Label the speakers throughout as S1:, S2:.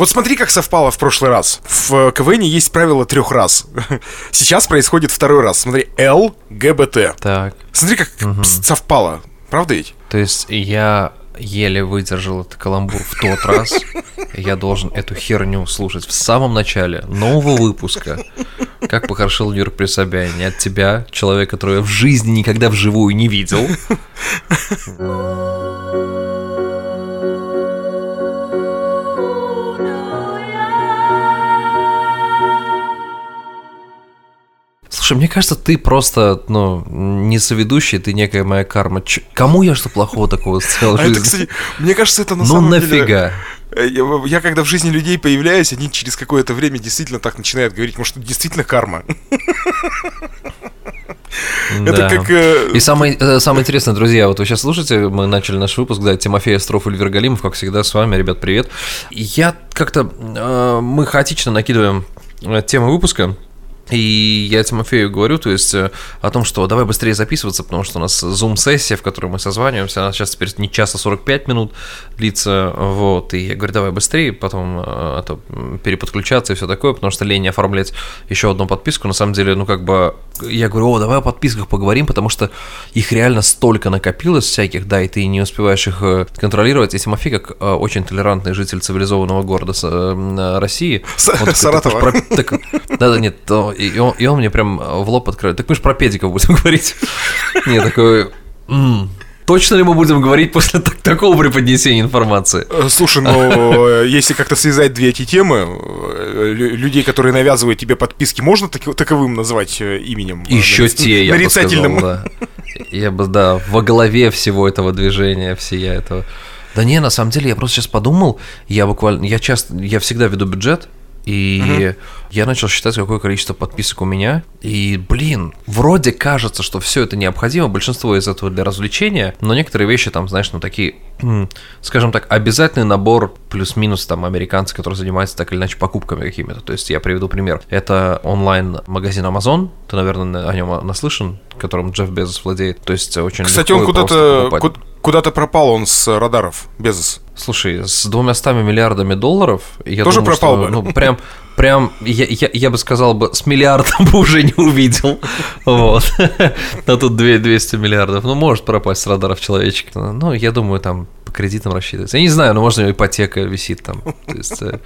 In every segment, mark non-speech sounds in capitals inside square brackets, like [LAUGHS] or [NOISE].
S1: Вот смотри, как совпало в прошлый раз. В КВН есть правило трех раз. [LAUGHS] Сейчас происходит второй раз. Смотри, ЛГБТ.
S2: Так.
S1: Смотри, как угу. совпало. Правда ведь?
S2: То есть я еле выдержал этот каламбур в тот раз. Я должен эту херню слушать в самом начале нового выпуска. Как похорошел Нью-Йорк при Собянине от тебя, человека, которого я в жизни никогда вживую не видел. Слушай, мне кажется, ты просто, ну, не соведущий, ты некая моя карма. Ч- кому я что плохого такого сделал [LAUGHS]
S1: а это, кстати, мне кажется, это на
S2: ну,
S1: самом
S2: нафига?
S1: деле... Я, я когда в жизни людей появляюсь, они через какое-то время действительно так начинают говорить, может, это действительно карма.
S2: Да. Это как... Э... И самое, э, самое интересное, друзья, вот вы сейчас слушаете, мы начали наш выпуск, да, Тимофей Остров, Ильвер Галимов, как всегда, с вами, ребят, привет. Я как-то... Э, мы хаотично накидываем э, тему выпуска, и я Тимофею говорю, то есть э, о том, что давай быстрее записываться, потому что у нас зум-сессия, в которой мы созваниваемся, она сейчас теперь не часа 45 минут длится, вот, и я говорю, давай быстрее, потом э, а то переподключаться и все такое, потому что лень оформлять еще одну подписку, на самом деле, ну, как бы, я говорю, о, давай о подписках поговорим, потому что их реально столько накопилось всяких, да, и ты не успеваешь их э, контролировать, и Тимофей, как очень толерантный житель цивилизованного города России...
S1: Саратова.
S2: Да-да, нет, и он, и он мне прям в лоб открывает. Так мы же про педиков будем [LAUGHS] говорить. Не, такой... Точно ли мы будем говорить после так, такого преподнесения информации?
S1: Э, слушай, ну, э, если как-то связать две эти темы, э, людей, которые навязывают тебе подписки, можно так, таковым назвать именем?
S2: Еще нарицательным? те, я бы сказал, да. Я бы, да, во главе всего этого движения, всея этого. Да не, на самом деле, я просто сейчас подумал, я буквально, я часто, я всегда веду бюджет, и угу. я начал считать, какое количество подписок у меня. И, блин, вроде кажется, что все это необходимо, большинство из этого для развлечения, но некоторые вещи там, знаешь, ну такие, скажем так, обязательный набор плюс-минус там американцы, которые занимаются так или иначе покупками какими-то. То есть я приведу пример. Это онлайн-магазин Amazon, ты, наверное, о нем наслышан, которым Джефф Безос владеет. То есть очень
S1: Кстати, он куда-то куда-то пропал он с радаров, Безос.
S2: Слушай, с двумястами миллиардами долларов,
S1: я Тоже думаю, пропал что, бы.
S2: ну, прям, прям, я, я, я бы сказал бы, с миллиардом бы уже не увидел. Вот. А тут 200 миллиардов. Ну, может пропасть с радаров человечек. Ну, я думаю, там по кредитам рассчитывается. Я не знаю, но можно ипотека висит там. То есть, э,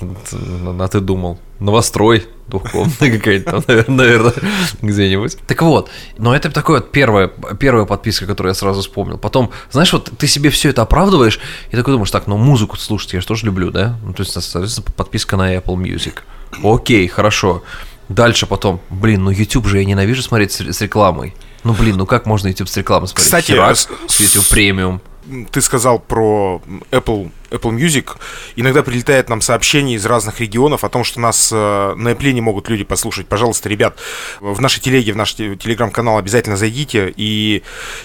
S2: а ты думал, новострой двухкомнатная [LAUGHS] какая-то, наверное, где-нибудь. Так вот, но это такое вот первая, первая подписка, которую я сразу вспомнил. Потом, знаешь, вот ты себе все это оправдываешь, и такой думаешь, так, ну музыку слушать я же тоже люблю, да? Ну, то есть, соответственно, подписка на Apple Music. Окей, хорошо. Дальше потом, блин, ну YouTube же я ненавижу смотреть с, с рекламой. Ну, блин, ну как можно YouTube с рекламой смотреть?
S1: Кстати, Херак, с,
S2: YouTube премиум.
S1: Ты сказал про Apple Apple Music, иногда прилетает нам сообщение из разных регионов о том, что нас э, на Apple не могут люди послушать. Пожалуйста, ребят, в нашей телеге, в наш телеграм-канал обязательно зайдите. И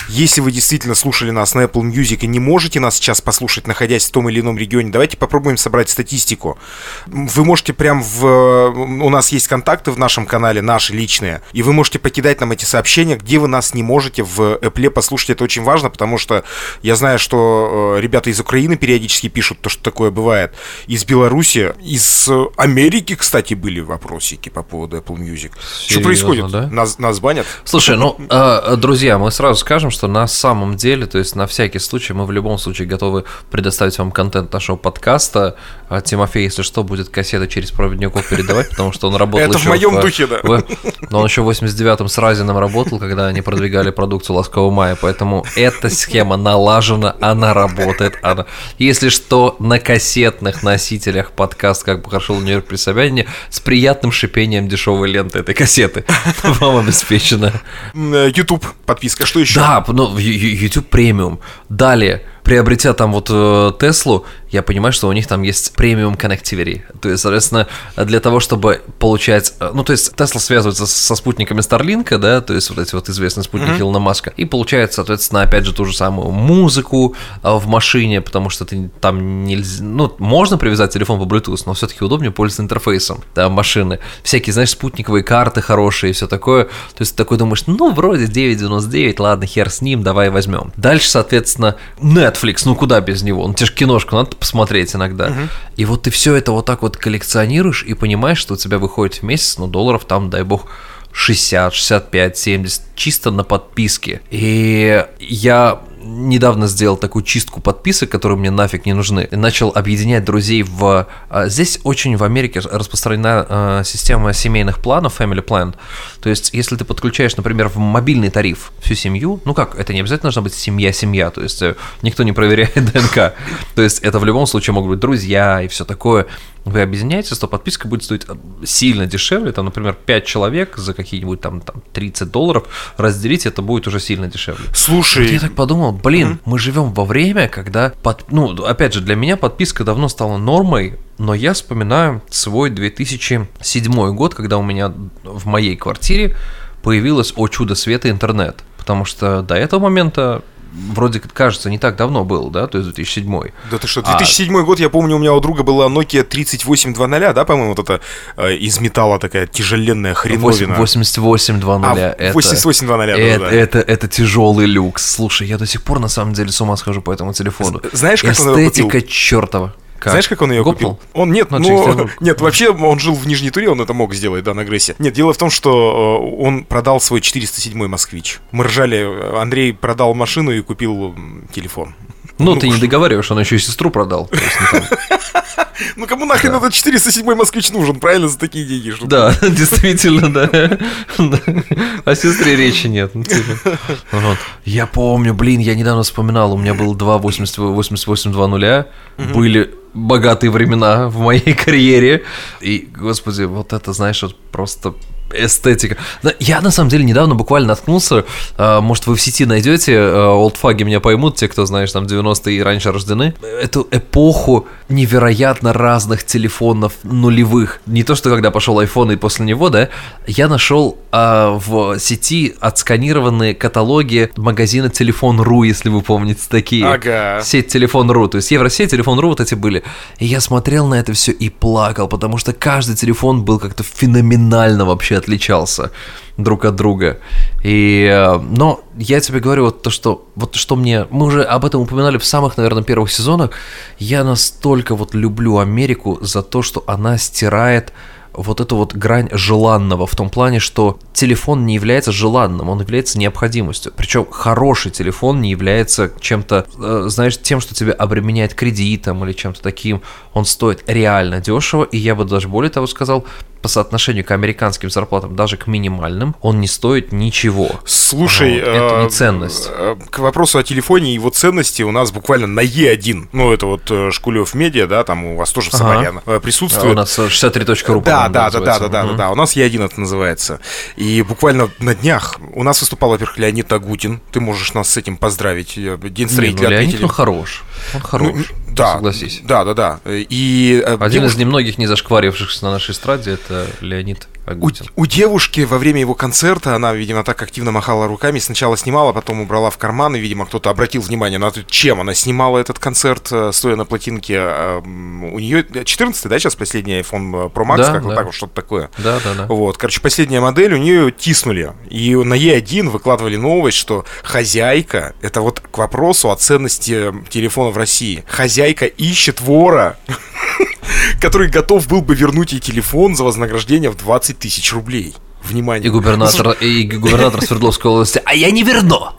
S1: если вы действительно слушали нас на Apple Music и не можете нас сейчас послушать, находясь в том или ином регионе, давайте попробуем собрать статистику. Вы можете прям в... У нас есть контакты в нашем канале, наши личные, и вы можете покидать нам эти сообщения, где вы нас не можете в Apple послушать. Это очень важно, потому что я знаю, что э, ребята из Украины периодически пишут то, что такое бывает. Из Беларуси, из Америки, кстати, были вопросики по поводу Apple Music. Серьезно, что происходит? Да? Нас, нас банят?
S2: Слушай, ну, э, друзья, мы сразу скажем, что на самом деле, то есть на всякий случай, мы в любом случае готовы предоставить вам контент нашего подкаста. А Тимофей, если что, будет кассеты через проводников передавать, потому что он работал
S1: Это в моем духе, да.
S2: но он еще в 89-м с Разином работал, когда они продвигали продукцию Ласкового мая, поэтому эта схема налажена, она работает. Она... Если что, что на кассетных носителях подкаст «Как бы хорошо Нью-Йорк при Собянине» с приятным шипением дешевой ленты этой кассеты [LAUGHS] вам обеспечено.
S1: Э, YouTube подписка, что еще?
S2: Да, ну, YouTube премиум. Далее, приобретя там вот э, Теслу, я понимаю, что у них там есть премиум connectivity. То есть, соответственно, для того, чтобы получать... Э, ну, то есть, Тесла связывается со спутниками Starlink, да, то есть, вот эти вот известные спутники mm-hmm. Илона Маска, и получает, соответственно, опять же, ту же самую музыку э, в машине, потому что ты там нельзя... Ну, можно привязать телефон по Bluetooth, но все-таки удобнее пользоваться интерфейсом да, машины. Всякие, знаешь, спутниковые карты хорошие и все такое. То есть, ты такой думаешь, ну, вроде 9.99, ладно, хер с ним, давай возьмем. Дальше, соответственно, Netflix, ну, куда без него? Ну, тебе же киношку надо посмотреть иногда. Угу. И вот ты все это вот так вот коллекционируешь и понимаешь, что у тебя выходит в месяц, ну, долларов там, дай бог, 60, 65, 70, чисто на подписке. И я недавно сделал такую чистку подписок, которые мне нафиг не нужны, и начал объединять друзей в... А, здесь очень в Америке распространена а, система семейных планов, family plan. То есть, если ты подключаешь, например, в мобильный тариф всю семью, ну как, это не обязательно должна быть семья-семья, то есть э, никто не проверяет [LAUGHS] ДНК. То есть, это в любом случае могут быть друзья и все такое вы объединяетесь, то подписка будет стоить э, сильно дешевле, там, например, 5 человек за какие-нибудь там, там 30 долларов разделить, это будет уже сильно дешевле.
S1: Слушай...
S2: Вот я так подумал, блин, mm-hmm. мы живем во время, когда, под... ну, опять же, для меня подписка давно стала нормой, но я вспоминаю свой 2007 год, когда у меня в моей квартире появилось, о чудо света, интернет. Потому что до этого момента вроде как кажется, не так давно был, да, то есть 2007.
S1: Да ты что, 2007 а... год, я помню, у меня у друга была Nokia 3820, да, по-моему, вот это э, из металла такая тяжеленная хреновина.
S2: 8820. А,
S1: это, 8820, да,
S2: это, да. Это, это тяжелый люкс. Слушай, я до сих пор на самом деле с ума схожу по этому телефону.
S1: Знаешь, как
S2: Эстетика
S1: он его
S2: купил? чертова.
S1: Как? Знаешь, как он ее Гопнул? купил? Он нет, ну, ну [LAUGHS] нет, вообще он жил в Нижней Туре, он это мог сделать, да, на Грессе. Нет, дело в том, что э, он продал свой 407 москвич. Мы ржали, э, Андрей продал машину и купил телефон.
S2: Ну, ну ты не договариваешь, он еще и сестру продал. [LAUGHS]
S1: Ну, кому нахрен этот 407 москвич нужен, правильно, за такие деньги?
S2: Да, [LAUGHS] действительно, да. О сестре речи нет. Ну. Я помню, блин, я недавно вспоминал, у меня был 2.88.2.0, были богатые времена в моей [LAUGHS] карьере. И, господи, вот это, знаешь, вот просто эстетика. Я на самом деле недавно буквально наткнулся, а, может вы в сети найдете, а, олдфаги меня поймут, те, кто, знаешь, там 90-е и раньше рождены, эту эпоху невероятно разных телефонов нулевых. Не то, что когда пошел iPhone и после него, да, я нашел а, в сети отсканированные каталоги магазина Телефон.ру, если вы помните такие.
S1: Ага.
S2: Сеть Телефон.ру, то есть Евросеть, Телефон.ру вот эти были. И я смотрел на это все и плакал, потому что каждый телефон был как-то феноменально вообще отличался друг от друга. И, э, но я тебе говорю вот то, что вот что мне, мы уже об этом упоминали в самых, наверное, первых сезонах. Я настолько вот люблю Америку за то, что она стирает вот эту вот грань желанного в том плане, что телефон не является желанным, он является необходимостью. Причем хороший телефон не является чем-то, э, знаешь, тем, что тебя обременяет кредитом или чем-то таким. Он стоит реально дешево, и я бы даже более того сказал, по соотношению к американским зарплатам, даже к минимальным, он не стоит ничего.
S1: Слушай, вот.
S2: это не э, ценность.
S1: Э, к вопросу о телефоне и его ценности у нас буквально на Е1, ну это вот э, Шкулев Медиа, да, там у вас тоже в Самарян ага. присутствует. А
S2: у нас 63.ru,
S1: да, да, да, да, да, да, да, да, у нас Е1 это называется. И буквально на днях у нас выступал, во-первых, Леонид Агутин, ты можешь нас с этим поздравить. День строителя
S2: не, ну, Леонид, он хорош, он ну, хорош. Ну,
S1: да,
S2: согласись.
S1: Да, да, да. И
S2: один девушка... из немногих не зашкварившихся на нашей эстраде это Леонид Агутин.
S1: У, у девушки во время его концерта, она, видимо, так активно махала руками, сначала снимала, потом убрала в карман, и, видимо, кто-то обратил внимание на то, чем она снимала этот концерт, э, стоя на плотинке. А, у нее 14 да, сейчас последний iPhone Pro Max, да, как да. так, что-то такое.
S2: Да, да, да.
S1: Вот, короче, последняя модель, у нее тиснули. И на E1 выкладывали новость, что хозяйка, это вот к вопросу о ценности телефона в России, хозяйка ищет вора [LAUGHS] который готов был бы вернуть ей телефон за вознаграждение в 20 тысяч рублей. Внимание.
S2: И губернатор, и губернатор Свердловской области, а я не верну. [LAUGHS]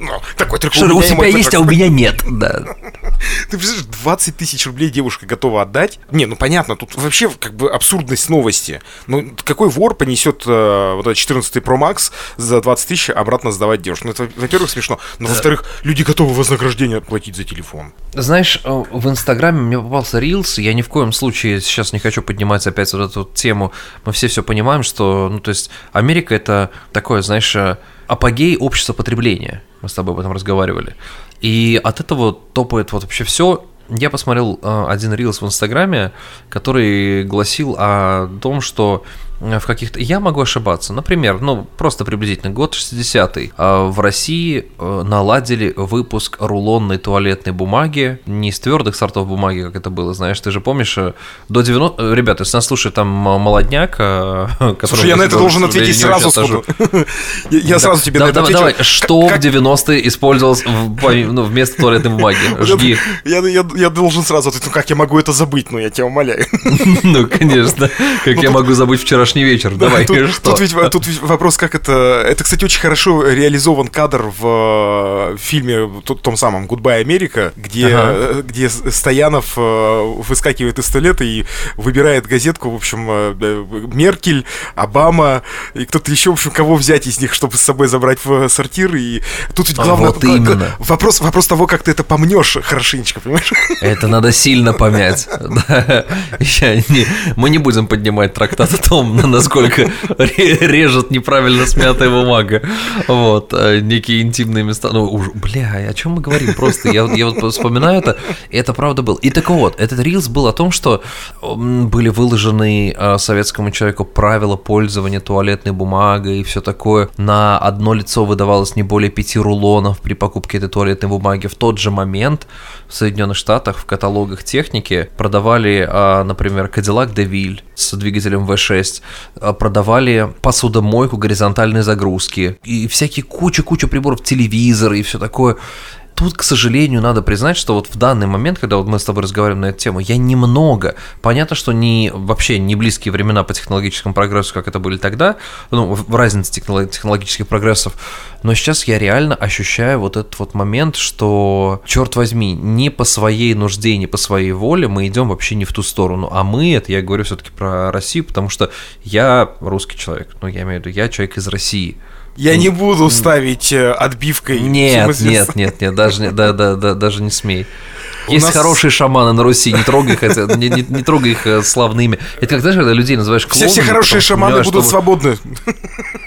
S1: Ну, такой
S2: у тебя есть, а у меня нет. Да.
S1: Ты представляешь, 20 тысяч рублей девушка готова отдать? Не, ну понятно, тут вообще как бы абсурдность новости. Ну, какой вор понесет э, вот этот 14 Pro Max за 20 тысяч обратно сдавать девушку? Ну, это, во-первых, смешно. Но, да. во-вторых, люди готовы вознаграждение платить за телефон.
S2: Знаешь, э, в Инстаграме мне попался Рилс, я ни в коем случае сейчас не хочу поднимать опять вот эту тему. Мы все все понимаем, что, ну, то есть, Америка это такое, знаешь, э, апогей общества потребления. Мы с тобой об этом разговаривали. И от этого топает вот вообще все. Я посмотрел э, один рилс в Инстаграме, который гласил о том, что в каких-то... Я могу ошибаться. Например, ну, просто приблизительно, год 60-й. А, в России э, наладили выпуск рулонной туалетной бумаги, не из твердых сортов бумаги, как это было, знаешь, ты же помнишь, э, до 90... Э, ребята, если нас слушает там молодняк, [LAUGHS]
S1: Слушай, я на это должен ответить сразу сходу. [LAUGHS] Я сразу тебе на это
S2: отвечу. Давай, что в 90-е использовалось ну, вместо туалетной бумаги? [LAUGHS] Жги.
S1: Я должен сразу ответить, ну как я могу это забыть, ну я тебя умоляю.
S2: Ну, конечно. Как я могу забыть вчерашний вечер? Давай,
S1: что? Тут ведь вопрос, как это... Это, кстати, очень хорошо реализован кадр в фильме том самом «Гудбай, Америка», где, где Стоянов э, выскакивает из туалета и выбирает газетку, в общем, э, Меркель, Обама и кто-то еще, в общем, кого взять из них, чтобы с собой забрать в сортир. И тут ведь главное...
S2: Вот именно.
S1: Вопрос, вопрос того, как ты это помнешь хорошенечко, понимаешь?
S2: Это надо сильно помять. [LAUGHS] [LAUGHS] Мы не будем поднимать трактат о том, насколько режет неправильно смятая бумага. Вот, э, некие интимные места. Ну, уж, бля, о чем мы говорим? Просто я, я вот вспоминаю это, это правда был. И так вот, этот рилс был о том, что были выложены э, советскому человеку правила пользования туалетной бумагой и все такое. На одно лицо выдавалось не более пяти рулонов при покупке этой туалетной бумаги. В тот же момент в Соединенных Штатах в каталогах техники продавали, а, например, Cadillac DeVille с двигателем V6, а, продавали посудомойку горизонтальной загрузки. И всякие куча-куча приборов, телевизоры и все такое тут, к сожалению, надо признать, что вот в данный момент, когда вот мы с тобой разговариваем на эту тему, я немного, понятно, что не вообще не близкие времена по технологическому прогрессу, как это были тогда, ну, в разнице технологических прогрессов, но сейчас я реально ощущаю вот этот вот момент, что, черт возьми, не по своей нужде, не по своей воле мы идем вообще не в ту сторону, а мы, это я говорю все-таки про Россию, потому что я русский человек, ну, я имею в виду, я человек из России,
S1: я не буду ставить э, отбивкой.
S2: Нет, нет, нет, нет, даже, да, да, да, даже не смей. Есть нас... хорошие шаманы на Руси, не трогай их, не, не, не трогай их э, славное имя. Это как, знаешь, когда людей называешь клоунами.
S1: Все, все хорошие шаманы будут что... свободны.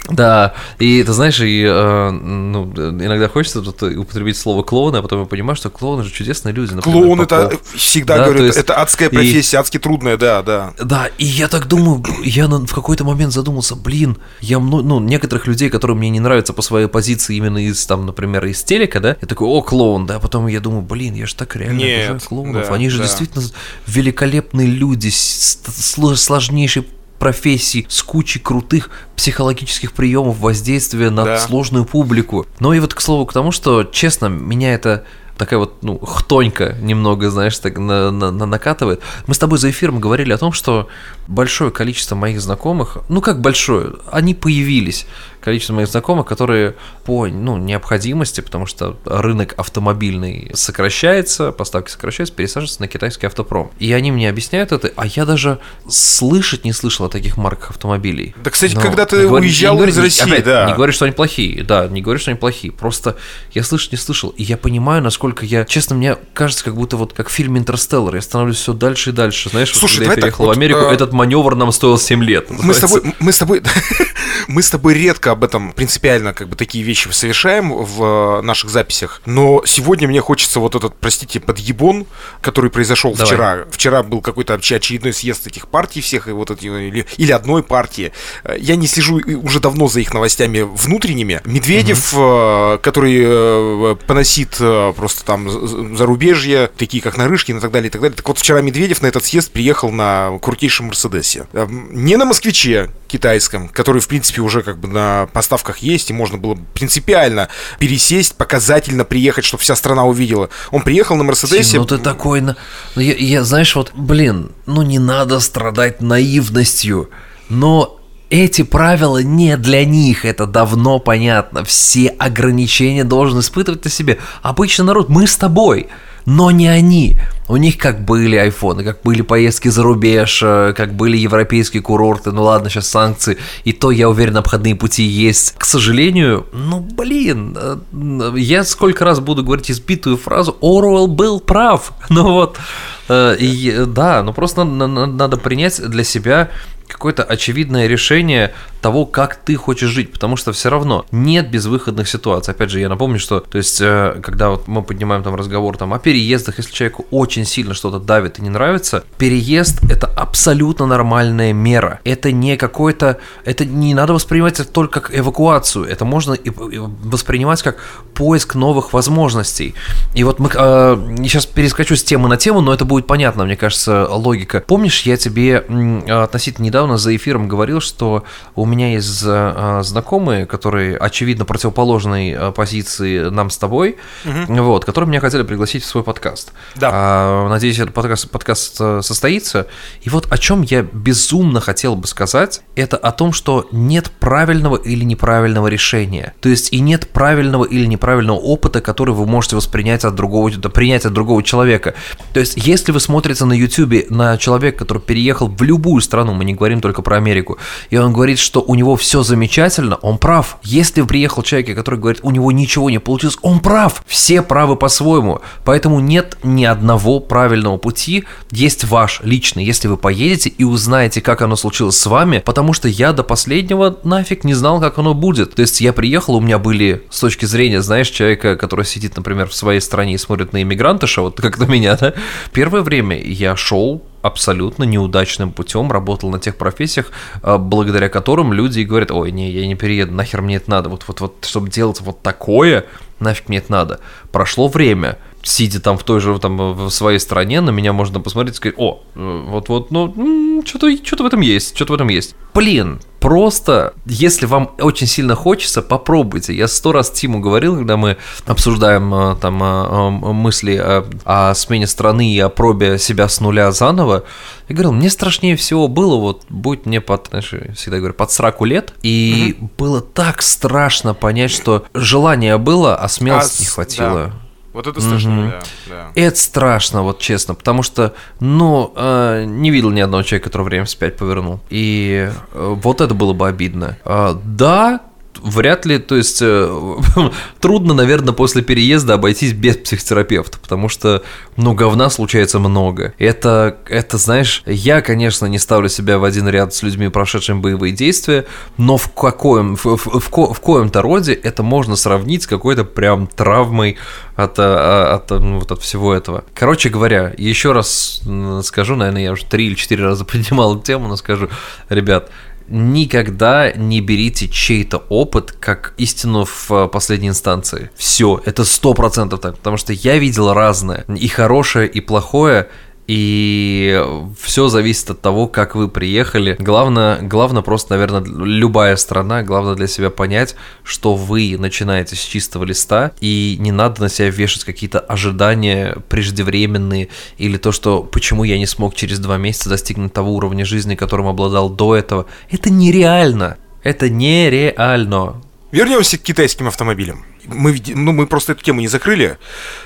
S2: Да, и ты знаешь, и, э, ну, иногда хочется тут употребить слово клоуны, а потом я понимаю, что клоуны же чудесные люди.
S1: Например, Клоун это всегда да, говорю, есть... это адская профессия, и... адски трудная, да, да.
S2: Да, и я так думаю, я в какой-то момент задумался, блин, я, ну, некоторых людей, которые мне не нравятся по своей позиции именно из, там, например, из телека, да, я такой, о, клоун, да, а потом я думаю, блин, я же так реально Нет, обожаю клоунов, да, они же да. действительно великолепные люди, сложнейшие профессий с кучей крутых психологических приемов воздействия на да. сложную публику. Но и вот к слову к тому, что, честно, меня это такая вот, ну, хтонька немного, знаешь, так на, на, на накатывает. Мы с тобой за эфиром говорили о том, что большое количество моих знакомых, ну как большое, они появились количество моих знакомых, которые по ну, необходимости, потому что рынок автомобильный сокращается, поставки сокращаются, пересаживаются на китайский автопром. И они мне объясняют это, а я даже слышать не слышал о таких марках автомобилей.
S1: Да, кстати, Но когда ты говорю, уезжал говорю, из России, опять, да.
S2: Не говорю, что они плохие, да, не говорю, что они плохие, просто я слышать не слышал, и я понимаю, насколько я, честно, мне кажется, как будто вот как в фильме «Интерстеллар», я становлюсь все дальше и дальше, знаешь,
S1: Слушай,
S2: вот, когда я переехал так, в Америку, вот, а... этот маневр нам стоил 7 лет.
S1: Мы с тобой, мы с тобой, [LAUGHS] мы с тобой редко об этом принципиально как бы такие вещи совершаем в э, наших записях. Но сегодня мне хочется вот этот, простите, подъебон, который произошел Давай. вчера. Вчера был какой-то очередной съезд этих партий всех, и вот эти, или, или одной партии. Э, я не слежу уже давно за их новостями внутренними. Медведев, угу. который поносит просто там зарубежье, такие как Нарышкин и так далее, и так далее. Так вот, вчера Медведев на этот съезд приехал на крутейшем Мерседесе. Не на москвиче китайском, который, в принципе, уже как бы на поставках есть, и можно было принципиально пересесть, показательно приехать, чтобы вся страна увидела. Он приехал на Мерседесе.
S2: Ну ты такой, ну, я, я, знаешь, вот, блин, ну не надо страдать наивностью, но эти правила не для них, это давно понятно. Все ограничения должен испытывать на себе обычный народ. Мы с тобой но не они. У них как были айфоны, как были поездки за рубеж, э, как были европейские курорты, ну ладно, сейчас санкции, и то, я уверен, обходные пути есть. К сожалению, ну блин, э, я сколько раз буду говорить избитую фразу «Оруэлл был прав», [LAUGHS] ну вот, э, и да, ну просто надо, надо принять для себя какое-то очевидное решение того, как ты хочешь жить, потому что все равно нет безвыходных ситуаций. Опять же, я напомню, что, то есть, э, когда вот мы поднимаем там разговор там о переездах, если человеку очень сильно что-то давит и не нравится, переезд это абсолютно нормальная мера. Это не какой-то, это не надо воспринимать это только как эвакуацию, это можно воспринимать как поиск новых возможностей. И вот мы э, сейчас перескочу с темы на тему, но это будет понятно, мне кажется, логика. Помнишь, я тебе относительно недавно за эфиром говорил, что у меня есть э, знакомые, которые, очевидно, противоположной э, позиции нам с тобой, угу. вот, которые меня хотели пригласить в свой подкаст. Да. А, надеюсь, этот подкаст, подкаст э, состоится. И вот о чем я безумно хотел бы сказать, это о том, что нет правильного или неправильного решения. То есть и нет правильного или неправильного опыта, который вы можете воспринять от другого, принять от другого человека. То есть если вы смотрите на YouTube на человека, который переехал в любую страну, мы не говорим только про Америку, и он говорит, что у него все замечательно, он прав. Если приехал человек, который говорит, у него ничего не получилось, он прав. Все правы по-своему. Поэтому нет ни одного правильного пути, есть ваш личный. Если вы поедете и узнаете, как оно случилось с вами, потому что я до последнего нафиг не знал, как оно будет. То есть я приехал, у меня были с точки зрения, знаешь, человека, который сидит, например, в своей стране и смотрит на иммигрантыша, вот как на меня, да, первое время я шел абсолютно неудачным путем работал на тех профессиях, а, благодаря которым люди говорят, ой, не, я не перееду, нахер мне это надо, вот, вот, вот, чтобы делать вот такое, нафиг мне это надо. Прошло время, сидя там в той же, там, в своей стране, на меня можно посмотреть и сказать, о, вот-вот, ну, что-то что в этом есть, что-то в этом есть. Блин, просто, если вам очень сильно хочется, попробуйте. Я сто раз Тиму говорил, когда мы обсуждаем э, там э, э, мысли о, о смене страны и о пробе себя с нуля заново, я говорил, мне страшнее всего было, вот, будь мне под, знаешь, всегда говорю, под сраку лет, и mm было так страшно понять, что желание было, а смелости а, не хватило.
S1: Да. Вот это страшно, mm-hmm. да, да.
S2: Это страшно, вот честно, потому что, ну, э, не видел ни одного человека, который время вспять повернул. И э, вот это было бы обидно. Э, да, вряд ли, то есть э, [LAUGHS] трудно, наверное, после переезда обойтись без психотерапевта, потому что, ну, говна случается много. Это, это, знаешь, я, конечно, не ставлю себя в один ряд с людьми, прошедшими боевые действия, но в какоем, в, в, в, в коем-то роде это можно сравнить с какой-то прям травмой от, а, от, ну, вот от всего этого. Короче говоря, еще раз скажу, наверное, я уже три или четыре раза [LAUGHS] поднимал тему, но скажу, ребят, никогда не берите чей-то опыт как истину в э, последней инстанции. Все, это сто процентов так, потому что я видел разное, и хорошее, и плохое, и все зависит от того, как вы приехали. Главное, главное просто, наверное, любая страна, главное для себя понять, что вы начинаете с чистого листа, и не надо на себя вешать какие-то ожидания преждевременные, или то, что почему я не смог через два месяца достигнуть того уровня жизни, которым обладал до этого. Это нереально. Это нереально.
S1: Вернемся к китайским автомобилям. Мы, ну, мы просто эту тему не закрыли.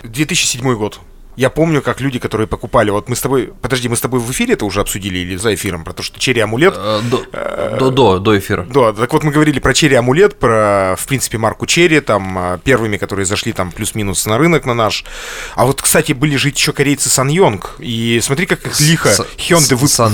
S1: 2007 год. Я помню, как люди, которые покупали, вот мы с тобой, подожди, мы с тобой в эфире это уже обсудили или за эфиром, про то, что черри амулет. Э,
S2: до, э, до, до, до эфира.
S1: Да, так вот мы говорили про черри амулет, про, в принципе, марку черри, там, э, первыми, которые зашли там плюс-минус на рынок на наш. А вот, кстати, были же еще корейцы Сан Йонг, и смотри, как их лихо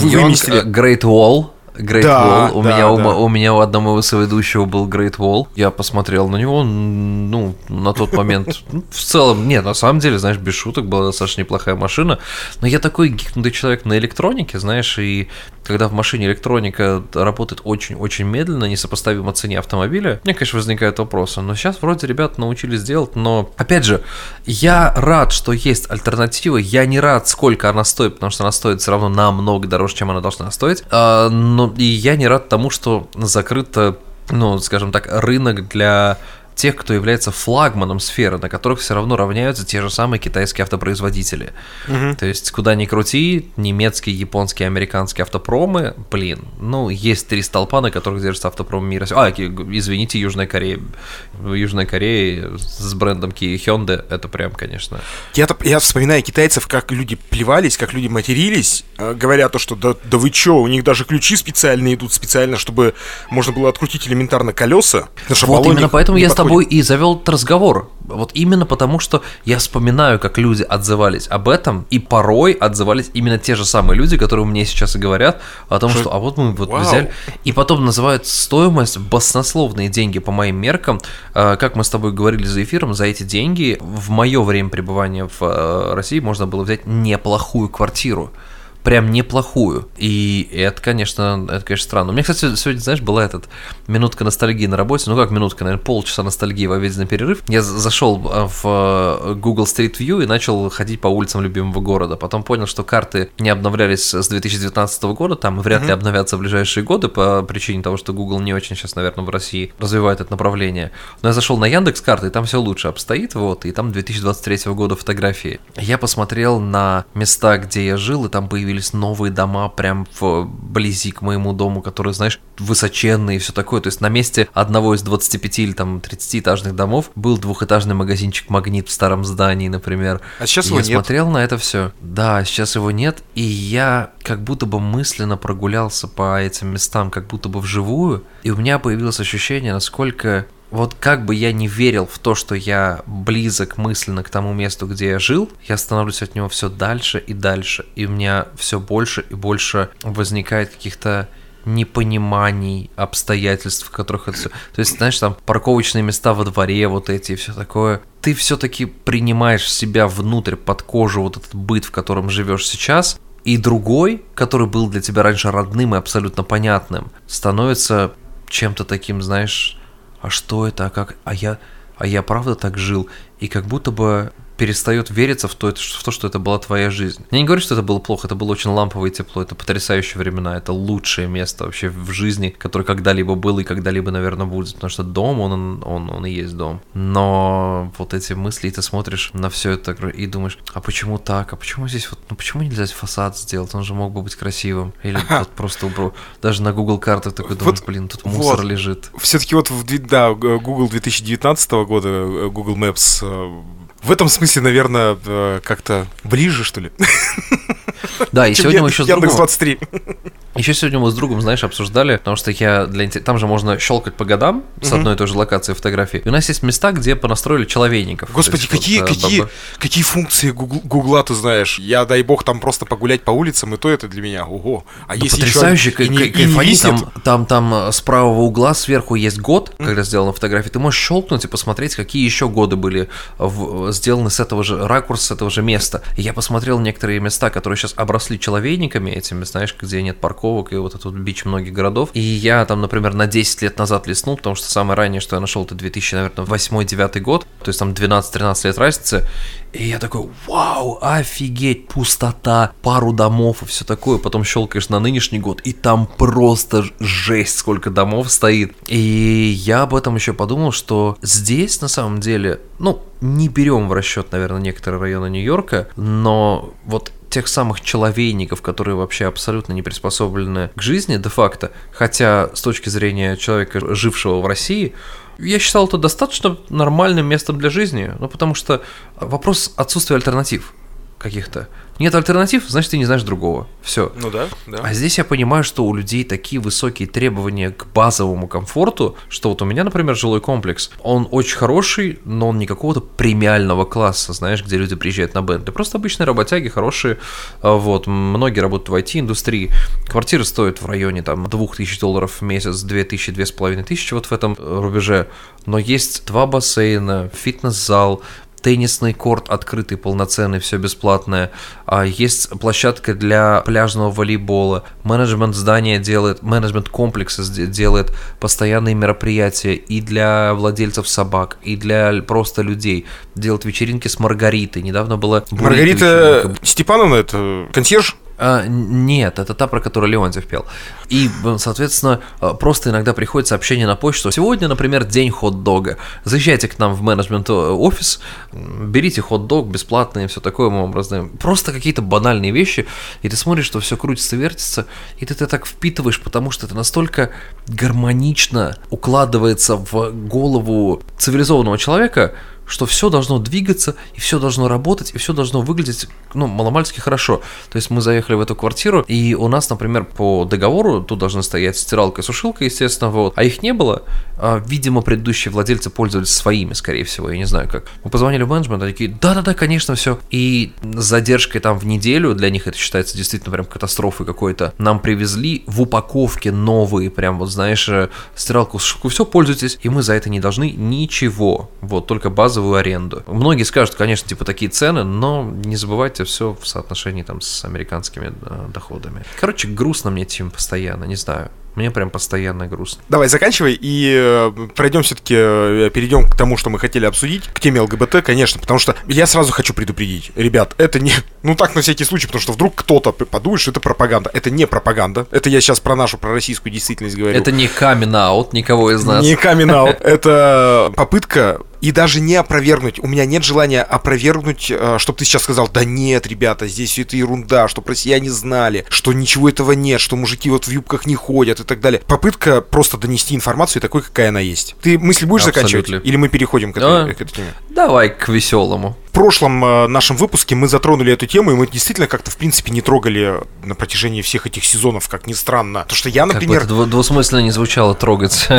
S1: вы выместили.
S2: Great Wall. Great да, Wall. У, да, меня, да. У, у меня у одного соведущего был Great Wall. Я посмотрел на него, ну, на тот момент. [LAUGHS] Ну, в целом, нет, на самом деле, знаешь, без шуток, была достаточно неплохая машина. Но я такой гикнутый человек на электронике, знаешь, и когда в машине электроника работает очень-очень медленно, несопоставимо цене автомобиля, мне, конечно, возникают вопросы. Но сейчас вроде ребят научились делать, но, опять же, я рад, что есть альтернатива, я не рад, сколько она стоит, потому что она стоит все равно намного дороже, чем она должна стоить, а, но и я не рад тому, что закрыто ну, скажем так, рынок для тех, кто является флагманом сферы, на которых все равно равняются те же самые китайские автопроизводители. Угу. То есть, куда ни крути, немецкие, японские, американские автопромы, блин, ну, есть три столпа, на которых держится автопром мира. А, извините, Южная Корея. Южная Корея с брендом Kia Hyundai, это прям, конечно.
S1: Я, я вспоминаю китайцев, как люди плевались, как люди матерились, э, говоря то, что да, да вы чё, у них даже ключи специальные идут специально, чтобы можно было открутить элементарно колеса.
S2: Вот именно поэтому я с тобой и завел разговор. Вот именно потому, что я вспоминаю, как люди отзывались об этом, и порой отзывались именно те же самые люди, которые мне сейчас и говорят о том, что, что а вот мы вот Вау. взяли, и потом называют стоимость баснословные деньги по моим меркам. А, как мы с тобой говорили за эфиром, за эти деньги в мое время пребывания в э, России можно было взять неплохую квартиру прям неплохую. И это, конечно, это, конечно, странно. У меня, кстати, сегодня, знаешь, была эта минутка ностальгии на работе. Ну как минутка, наверное, полчаса ностальгии в обеденный перерыв. Я зашел э, в э, Google Street View и начал ходить по улицам любимого города. Потом понял, что карты не обновлялись с 2019 года, там вряд ли обновятся в ближайшие годы по причине того, что Google не очень сейчас, наверное, в России развивает это направление. Но я зашел на Яндекс карты, и там все лучше обстоит, вот, и там 2023 года фотографии. Я посмотрел на места, где я жил, и там появились появились новые дома прям вблизи к моему дому, которые, знаешь, высоченные и все такое. То есть на месте одного из 25 или там 30 этажных домов был двухэтажный магазинчик «Магнит» в старом здании, например.
S1: А сейчас его
S2: я нет? смотрел на это все. Да, сейчас его нет, и я как будто бы мысленно прогулялся по этим местам, как будто бы вживую, и у меня появилось ощущение, насколько вот как бы я не верил в то, что я близок мысленно к тому месту, где я жил, я становлюсь от него все дальше и дальше, и у меня все больше и больше возникает каких-то непониманий, обстоятельств, в которых это все. То есть, знаешь, там парковочные места во дворе, вот эти и все такое. Ты все-таки принимаешь себя внутрь, под кожу, вот этот быт, в котором живешь сейчас, и другой, который был для тебя раньше родным и абсолютно понятным, становится чем-то таким, знаешь, а что это, а как, а я, а я правда так жил, и как будто бы перестает вериться в то, в то, что это была твоя жизнь. Я не говорю, что это было плохо, это было очень ламповое тепло, это потрясающие времена, это лучшее место вообще в жизни, которое когда-либо было и когда-либо, наверное, будет, потому что дом, он, он, он и есть дом. Но вот эти мысли, и ты смотришь на все это и думаешь, а почему так, а почему здесь вот, ну почему нельзя фасад сделать, он же мог бы быть красивым, или [LAUGHS] вот просто убрал, даже на Google картах такой думаешь, вот, блин, тут мусор вот. лежит.
S1: Все-таки вот, в, да, Google 2019 года, э, Google Maps э, в этом смысле, наверное, э, как-то ближе, что ли.
S2: Да, и сегодня мы еще с другом...
S1: 23.
S2: Еще сегодня мы с другом, знаешь, обсуждали, потому что я для там же можно щелкать по годам с одной и той же локации фотографий. И у нас есть места, где понастроили человейников.
S1: Господи, какие, вот, какие, баба... какие функции Гугла ты знаешь? Я, дай бог, там просто погулять по улицам, и то это для меня, ого.
S2: А да если потрясающе, еще и не, и не там, там, там э, с правого угла сверху есть год, когда сделана фотография, ты можешь щелкнуть и посмотреть, какие еще годы были в, сделаны с этого же ракурса, с этого же места. И я посмотрел некоторые места, которые сейчас обросли человейниками этими, знаешь, где нет парковок и вот этот бич многих городов. И я там, например, на 10 лет назад листнул, потому что самое раннее, что я нашел, это 2000, наверное, 8-9 год, то есть там 12-13 лет разницы. И я такой, вау, офигеть, пустота, пару домов и все такое. Потом щелкаешь на нынешний год, и там просто жесть, сколько домов стоит. И я об этом еще подумал, что здесь на самом деле, ну, не берем в расчет, наверное, некоторые районы Нью-Йорка, но вот тех самых человейников, которые вообще абсолютно не приспособлены к жизни де-факто, хотя с точки зрения человека, жившего в России, я считал это достаточно нормальным местом для жизни, ну потому что вопрос отсутствия альтернатив каких-то. Нет альтернатив, значит, ты не знаешь другого. Все.
S1: Ну да, да.
S2: А здесь я понимаю, что у людей такие высокие требования к базовому комфорту, что вот у меня, например, жилой комплекс, он очень хороший, но он не какого-то премиального класса, знаешь, где люди приезжают на Бентли. Просто обычные работяги, хорошие, а, вот, многие работают в IT-индустрии. Квартиры стоят в районе там 2000 долларов в месяц, 2000, 2500 вот в этом рубеже. Но есть два бассейна, фитнес-зал, теннисный корт открытый, полноценный, все бесплатное. А есть площадка для пляжного волейбола. Менеджмент здания делает, менеджмент комплекса делает постоянные мероприятия и для владельцев собак, и для просто людей. Делает вечеринки с Маргаритой. Недавно была...
S1: Маргарита Степановна, это консьерж?
S2: А, нет, это та, про которую Леонтьев пел. И, соответственно, а, просто иногда приходит сообщение на почту. Сегодня, например, день хот-дога. Заезжайте к нам в менеджмент-офис, берите хот-дог бесплатно и все такое мы вам раздаем. Просто какие-то банальные вещи, и ты смотришь, что все крутится, вертится, и ты это так впитываешь, потому что это настолько гармонично укладывается в голову цивилизованного человека, что все должно двигаться, и все должно работать, и все должно выглядеть, ну, маломальски хорошо. То есть мы заехали в эту квартиру, и у нас, например, по договору тут должны стоять стиралка и сушилка, естественно, вот, а их не было. А, видимо, предыдущие владельцы пользовались своими, скорее всего, я не знаю как. Мы позвонили в менеджмент, они такие, да-да-да, конечно, все. И с задержкой там в неделю, для них это считается действительно прям катастрофой какой-то, нам привезли в упаковке новые, прям вот, знаешь, э, стиралку, сушилку, все, пользуйтесь, и мы за это не должны ничего, вот, только базовую аренду. Многие скажут, конечно, типа такие цены, но не забывайте все в соотношении там с американскими э, доходами. Короче, грустно мне этим постоянно, не знаю. Мне прям постоянно грустно.
S1: Давай, заканчивай и э, пройдем все-таки, э, перейдем к тому, что мы хотели обсудить, к теме ЛГБТ, конечно, потому что я сразу хочу предупредить, ребят, это не, [LAUGHS] ну так на всякий случай, потому что вдруг кто-то подумает, что это пропаганда. Это не пропаганда. Это я сейчас про нашу, про российскую действительность говорю.
S2: Это не камин никого из нас.
S1: Не камин [LAUGHS] Это попытка и даже не опровергнуть. У меня нет желания опровергнуть, э, чтобы ты сейчас сказал, да нет, ребята, здесь все это ерунда, что россияне знали, что ничего этого нет, что мужики вот в юбках не ходят и так далее. Попытка просто донести информацию такой, какая она есть. Ты мысль будешь Абсолютно. заканчивать? Или мы переходим к этой,
S2: да. к этой теме? Давай к веселому
S1: прошлом э, нашем выпуске мы затронули эту тему, и мы действительно как-то, в принципе, не трогали на протяжении всех этих сезонов, как ни странно. Потому что я, например... Как
S2: бы двусмысленно не звучало трогать. [LAUGHS]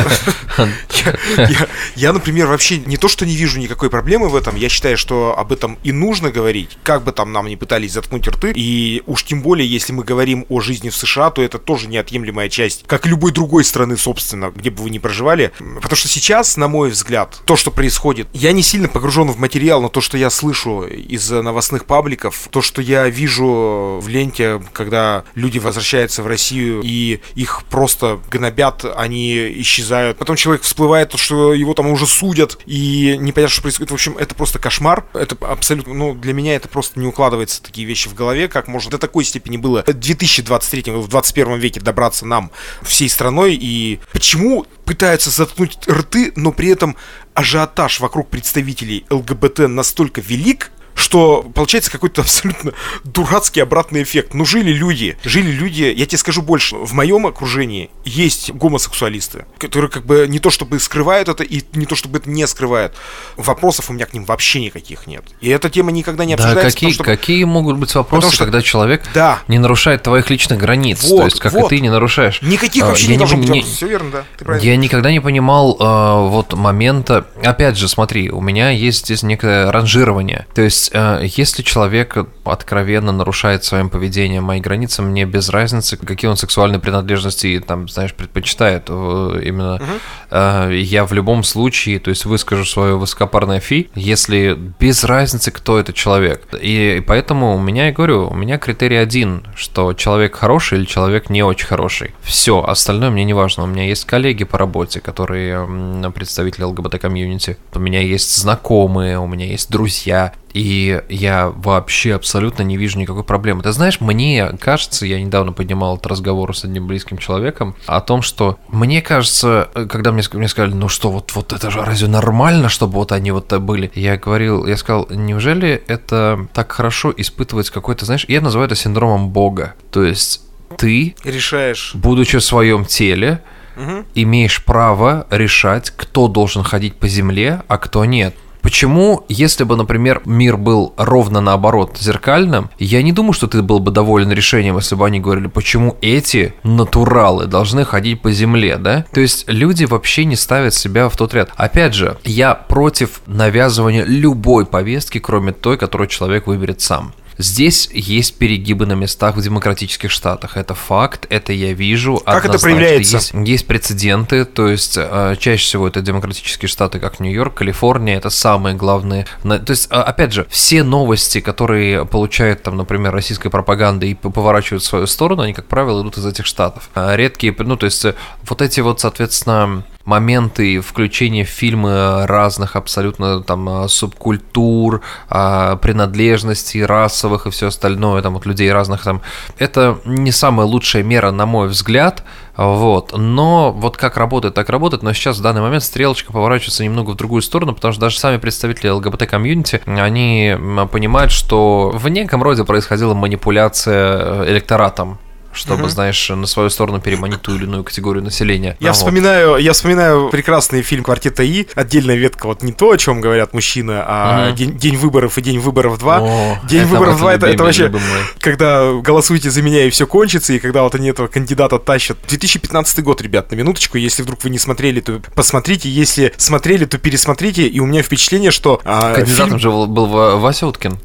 S1: Я, например, вообще не то, что не вижу никакой проблемы в этом, я считаю, что об этом и нужно говорить, как бы там нам не пытались заткнуть рты, и уж тем более, если мы говорим о жизни в США, то это тоже неотъемлемая часть, как и любой другой страны, собственно, где бы вы ни проживали. Потому что сейчас, на мой взгляд, то, что происходит, я не сильно погружен в материал, но то, что я слышу слышу из новостных пабликов, то, что я вижу в ленте, когда люди возвращаются в Россию и их просто гнобят, они исчезают. Потом человек всплывает, что его там уже судят, и непонятно, что происходит. В общем, это просто кошмар. Это абсолютно, ну, для меня это просто не укладывается такие вещи в голове, как может до такой степени было в 2023, в 21 веке добраться нам всей страной. И почему пытаются заткнуть рты, но при этом ажиотаж вокруг представителей ЛГБТ настолько велик, что получается какой-то абсолютно дурацкий обратный эффект. Ну, жили люди, жили люди, я тебе скажу больше, в моем окружении есть гомосексуалисты, которые как бы не то чтобы скрывают это, и не то чтобы это не скрывают. Вопросов у меня к ним вообще никаких нет. И эта тема никогда не обсуждается.
S2: Да, какие, потому, что... какие могут быть вопросы, что... когда человек
S1: да.
S2: не нарушает твоих личных границ? Вот, то есть, как вот. и ты не нарушаешь.
S1: Никаких а, вообще я не должно быть вопросов. Все верно, да.
S2: Ты правильно. Я никогда не понимал э, вот момента. Опять же, смотри, у меня есть здесь некое ранжирование. То есть если человек откровенно нарушает своим поведением мои границы, мне без разницы, какие он сексуальные принадлежности, там, знаешь, предпочитает э, именно. Угу. Я в любом случае, то есть выскажу свое высокопарное фи, если без разницы, кто это человек. И поэтому у меня, я говорю, у меня критерий один, что человек хороший или человек не очень хороший. Все, остальное мне не важно. У меня есть коллеги по работе, которые представители ЛГБТ-комьюнити. У меня есть знакомые, у меня есть друзья. И я вообще абсолютно не вижу никакой проблемы. Ты знаешь, мне кажется, я недавно поднимал этот разговор с одним близким человеком о том, что мне кажется, когда мне, мне сказали, ну что, вот, вот это же разве нормально, чтобы вот они вот были? Я говорил, я сказал, неужели это так хорошо испытывать какой-то, знаешь, я называю это синдромом Бога. То есть ты
S1: решаешь,
S2: будучи в своем теле, угу. имеешь право решать, кто должен ходить по земле, а кто нет. Почему, если бы, например, мир был ровно наоборот, зеркальным, я не думаю, что ты был бы доволен решением, если бы они говорили, почему эти натуралы должны ходить по земле, да? То есть люди вообще не ставят себя в тот ряд. Опять же, я против навязывания любой повестки, кроме той, которую человек выберет сам. Здесь есть перегибы на местах в демократических штатах. Это факт, это я вижу.
S1: Как это проявляется?
S2: Есть, есть прецеденты, то есть э, чаще всего это демократические штаты, как Нью-Йорк, Калифорния, это самые главные. То есть, э, опять же, все новости, которые получают там, например, российская пропаганда и поворачивают в свою сторону, они, как правило, идут из этих штатов. А редкие, ну, то есть, вот эти вот, соответственно, моменты включения в фильмы разных абсолютно там а, субкультур, а, принадлежностей расовых и все остальное, там вот людей разных там, это не самая лучшая мера, на мой взгляд, вот, но вот как работает, так работает, но сейчас в данный момент стрелочка поворачивается немного в другую сторону, потому что даже сами представители ЛГБТ-комьюнити, они понимают, что в неком роде происходила манипуляция э, электоратом, чтобы, угу. знаешь, на свою сторону переманить ту или иную категорию населения.
S1: Я а вспоминаю, вот. я вспоминаю прекрасный фильм «Квартета И», отдельная ветка, вот не то, о чем говорят мужчины, а угу. день, день выборов и День выборов 2. О, день выборов 2 это, это вообще, когда голосуйте за меня и все кончится, и когда вот они этого кандидата тащат. 2015 год, ребят, на минуточку, если вдруг вы не смотрели, то посмотрите, если смотрели, то пересмотрите, и у меня впечатление, что...
S2: А, Кандидатом фильм... же был.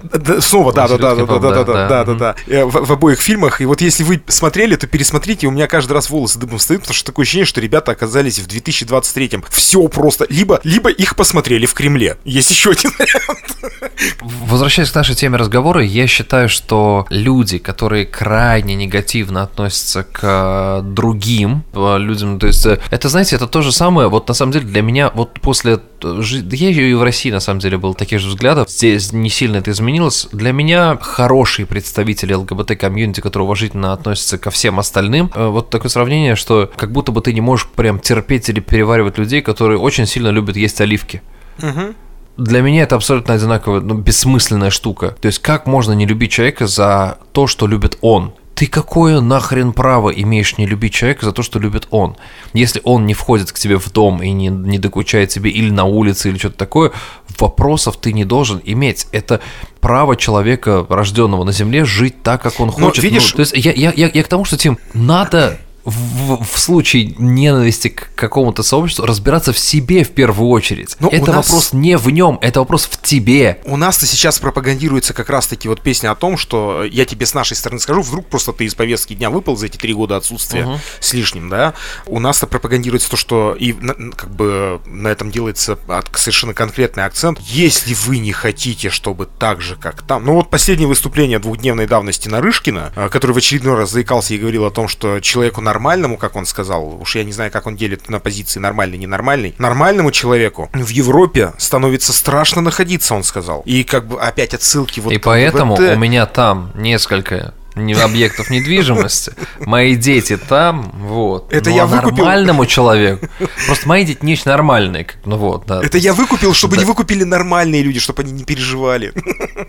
S1: Да, снова, да, да, да, да, да, да, да, да, да, да, в, в обоих фильмах, и вот если вы смотрели, то пересмотрите, у меня каждый раз волосы дыбом встают, потому что такое ощущение, что ребята оказались в 2023-м. Все просто. Либо, либо их посмотрели в Кремле. Есть еще один вариант.
S2: Возвращаясь к нашей теме разговора, я считаю, что люди, которые крайне негативно относятся к э, другим э, людям, то есть э, это, знаете, это то же самое, вот на самом деле для меня, вот после, я и в России на самом деле был таких же взглядов, здесь не сильно это изменилось, для меня хорошие представители ЛГБТ-комьюнити, которые уважительно относятся ко всем остальным, вот такое сравнение, что как будто бы ты не можешь прям терпеть или переваривать людей, которые очень сильно любят есть оливки. Угу для меня это абсолютно одинаковая, ну, бессмысленная штука. То есть, как можно не любить человека за то, что любит он? Ты какое нахрен право имеешь не любить человека за то, что любит он? Если он не входит к тебе в дом и не, не докучает тебе или на улице, или что-то такое, вопросов ты не должен иметь. Это право человека, рожденного на земле, жить так, как он ну, хочет. Но, видишь... Ну, то есть я, я, я, я к тому, что, Тим, надо в, в случае ненависти к какому-то сообществу разбираться в себе в первую очередь. Но это нас... вопрос не в нем, это вопрос в тебе.
S1: У нас-то сейчас пропагандируется как раз-таки вот песня о том, что я тебе с нашей стороны скажу, вдруг просто ты из повестки дня выпал за эти три года отсутствия угу. с лишним, да? У нас-то пропагандируется то, что и как бы на этом делается совершенно конкретный акцент. Если вы не хотите, чтобы так же, как там. Ну вот последнее выступление двухдневной давности Нарышкина, а, который в очередной раз заикался и говорил о том, что человеку нормальному, как он сказал, уж я не знаю, как он делит на позиции нормальный, ненормальный, нормальному человеку в Европе становится страшно находиться, он сказал. И как бы опять отсылки вот
S2: И поэтому ВТ. у меня там несколько объектов недвижимости. Мои дети там, вот.
S1: Это ну, я а выкупил.
S2: нормальному человеку. Просто мои дети не очень нормальные, ну вот, да.
S1: Это я выкупил, чтобы да. не выкупили нормальные люди, чтобы они не переживали.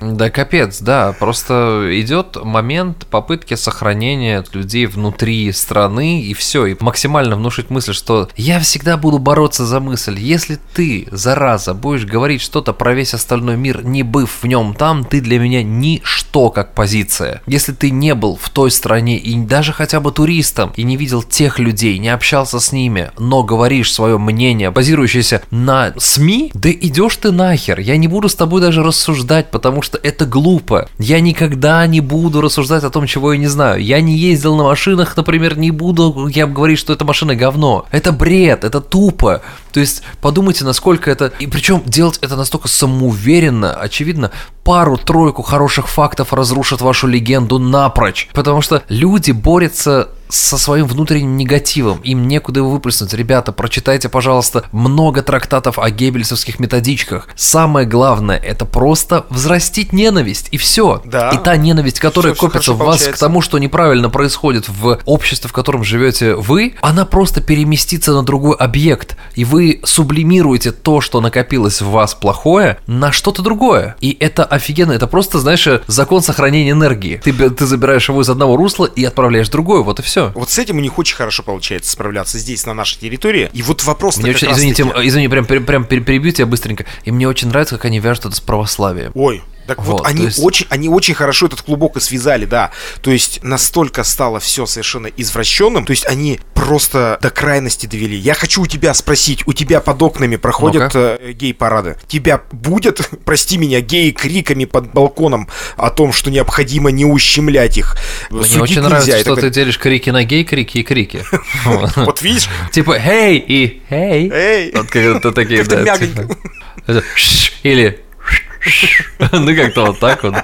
S2: Да, капец, да. Просто идет момент попытки сохранения людей внутри страны и все, и максимально внушить мысль, что я всегда буду бороться за мысль. Если ты, зараза, будешь говорить что-то про весь остальной мир, не быв в нем там, ты для меня ничто как позиция. Если ты не был в той стране и даже хотя бы туристом, и не видел тех людей, не общался с ними, но говоришь свое мнение, базирующееся на СМИ, да идешь ты нахер. Я не буду с тобой даже рассуждать, потому что это глупо. Я никогда не буду рассуждать о том, чего я не знаю. Я не ездил на машинах, например, не буду я говорить, что эта машина говно. Это бред, это тупо. То есть подумайте, насколько это... И причем делать это настолько самоуверенно, очевидно, пару-тройку хороших фактов разрушит вашу легенду напрочь. Потому что люди борются со своим внутренним негативом. Им некуда его выплеснуть. Ребята, прочитайте, пожалуйста, много трактатов о геббельсовских методичках. Самое главное, это просто взрастить ненависть, и все. Да. И та ненависть, которая все, копится в вас получается. к тому, что неправильно происходит в обществе, в котором живете вы, она просто переместится на другой объект, и вы сублимируете то, что накопилось в вас плохое, на что-то другое. И это офигенно, это просто, знаешь, закон сохранения энергии. Ты, ты забираешь его из одного русла и отправляешь в другое, вот и все все.
S1: Вот с этим у них очень хорошо получается справляться здесь, на нашей территории. И вот вопрос...
S2: Мне очень, извините, таки... извини, прям, прям, прям перебью тебя быстренько. И мне очень нравится, как они вяжут это с православием.
S1: Ой, так вот, вот они, есть... очень, они очень хорошо этот клубок и связали, да. То есть настолько стало все совершенно извращенным, то есть они просто до крайности довели. Я хочу у тебя спросить, у тебя под окнами проходят э, гей-парады. Тебя будет, [LAUGHS] прости меня, геи криками под балконом о том, что необходимо не ущемлять их.
S2: Мне Судить очень нравится, что ты делишь крики на гей-крики и крики. [LAUGHS]
S1: Вот видишь?
S2: Типа «Эй» и «Эй». «Эй». Вот как-то такие, да. Типа. Или [LAUGHS] Ну, как-то вот так вот.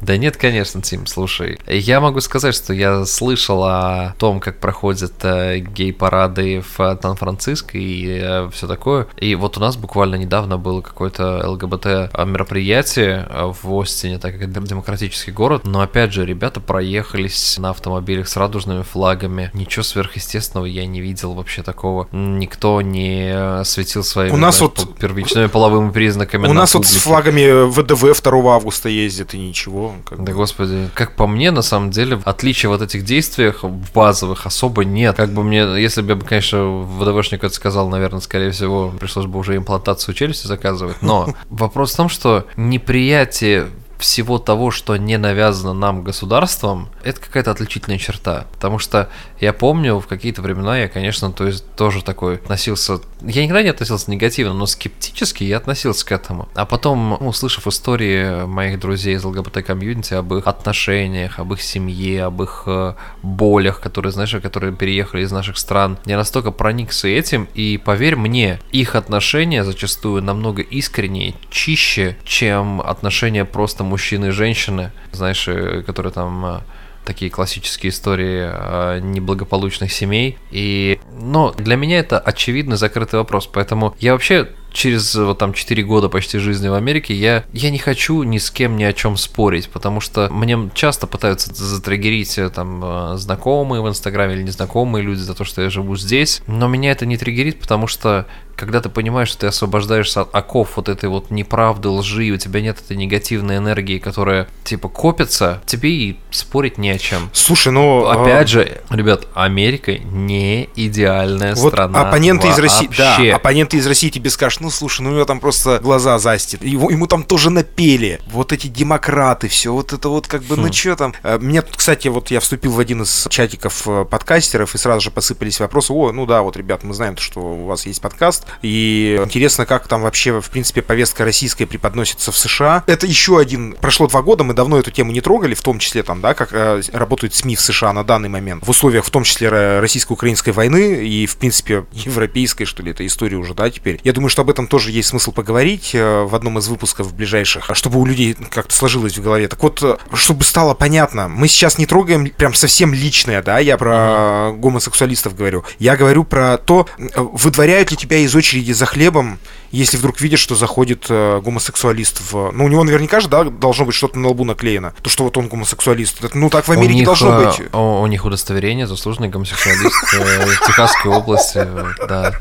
S2: Да нет, конечно, Тим, слушай. Я могу сказать, что я слышал о том, как проходят э, гей-парады в Сан-Франциско и э, все такое. И вот у нас буквально недавно было какое-то ЛГБТ-мероприятие в Остине, так как это демократический город. Но опять же, ребята проехались на автомобилях с радужными флагами. Ничего сверхъестественного я не видел вообще такого. Никто не светил своими
S1: у нас вот...
S2: первичными половыми признаками.
S1: У нас вот с флагами ВДВ 2 августа ездит, и ничего.
S2: Как да, бы. господи, как по мне, на самом деле, отличия вот этих действиях базовых особо нет. Как бы мне, если бы я, конечно, ВДВшник это сказал, наверное, скорее всего, пришлось бы уже имплантацию челюсти заказывать. Но [LAUGHS] вопрос в том, что неприятие всего того, что не навязано нам государством, это какая-то отличительная черта. Потому что я помню, в какие-то времена я, конечно, то есть тоже такой относился... Я никогда не относился негативно, но скептически я относился к этому. А потом, ну, услышав истории моих друзей из ЛГБТ-комьюнити об их отношениях, об их семье, об их э, болях, которые, знаешь, которые переехали из наших стран, я настолько проникся этим, и поверь мне, их отношения зачастую намного искреннее, чище, чем отношения просто мужчины и женщины, знаешь, э, которые там э, такие классические истории э, неблагополучных семей. И, но для меня это очевидно закрытый вопрос, поэтому я вообще через вот там 4 года почти жизни в Америке я, я не хочу ни с кем ни о чем спорить, потому что мне часто пытаются затриггерить э, там э, знакомые в Инстаграме или незнакомые люди за то, что я живу здесь, но меня это не триггерит, потому что когда ты понимаешь, что ты освобождаешься от оков вот этой вот неправды, лжи, у тебя нет этой негативной энергии, которая типа копится, тебе и спорить не о чем.
S1: Слушай, ну...
S2: Опять а... же, ребят, Америка не идеальная вот страна.
S1: оппоненты из России, да, оппоненты из России тебе скажут, ну слушай, ну у него там просто глаза застит. Его, ему там тоже напели. Вот эти демократы, все вот это вот как бы, ну хм. ну что там. Э, меня тут, кстати, вот я вступил в один из чатиков э, подкастеров, и сразу же посыпались вопросы. О, ну да, вот, ребят, мы знаем, что у вас есть подкаст. И интересно, как там вообще, в принципе, повестка российская преподносится в США. Это еще один. Прошло два года, мы давно эту тему не трогали, в том числе там, да, как э, работают СМИ в США на данный момент. В условиях, в том числе, российско-украинской войны и, в принципе, европейской, что ли, это история уже, да, теперь. Я думаю, что об этом тоже есть смысл поговорить э, в одном из выпусков ближайших, чтобы у людей как-то сложилось в голове. Так вот, э, чтобы стало понятно, мы сейчас не трогаем прям совсем личное, да, я про гомосексуалистов говорю. Я говорю про то, э, выдворяют ли тебя из очереди за хлебом, если вдруг видишь, что заходит гомосексуалист в... Ну, у него наверняка же, да, должно быть что-то на лбу наклеено. То, что вот он гомосексуалист. Ну, так в Америке них, должно быть.
S2: У, у них удостоверение, заслуженный гомосексуалист в Техасской области, да.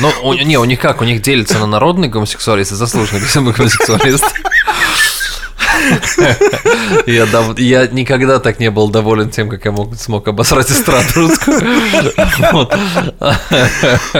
S2: Ну, не, у них как? У них делится на народный гомосексуалист и заслуженный [LAUGHS] гомосексуалист. [LAUGHS] Я, дав... я никогда так не был доволен тем, как я мог, смог обосрать эстраду русскую. [LAUGHS] Вот.